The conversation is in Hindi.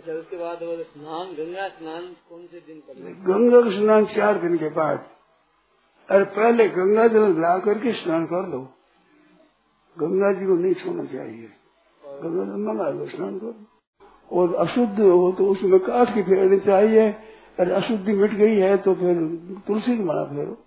अच्छा उसके बाद वो स्नान, गंगा स्नान कौन से दिन करना गंगा का स्नान चार दिन के बाद। अरे, पहले गंगा जल ला करके स्नान कर लो। गंगा जी को नहीं छोड़ना चाहिए। गंगा जल मंगा लो, स्नान करो और अशुद्ध हो तो उसमें काट के फेरनी चाहिए। अरे, अशुद्धि मिट गई है तो फिर तुलसी की माला फेरो।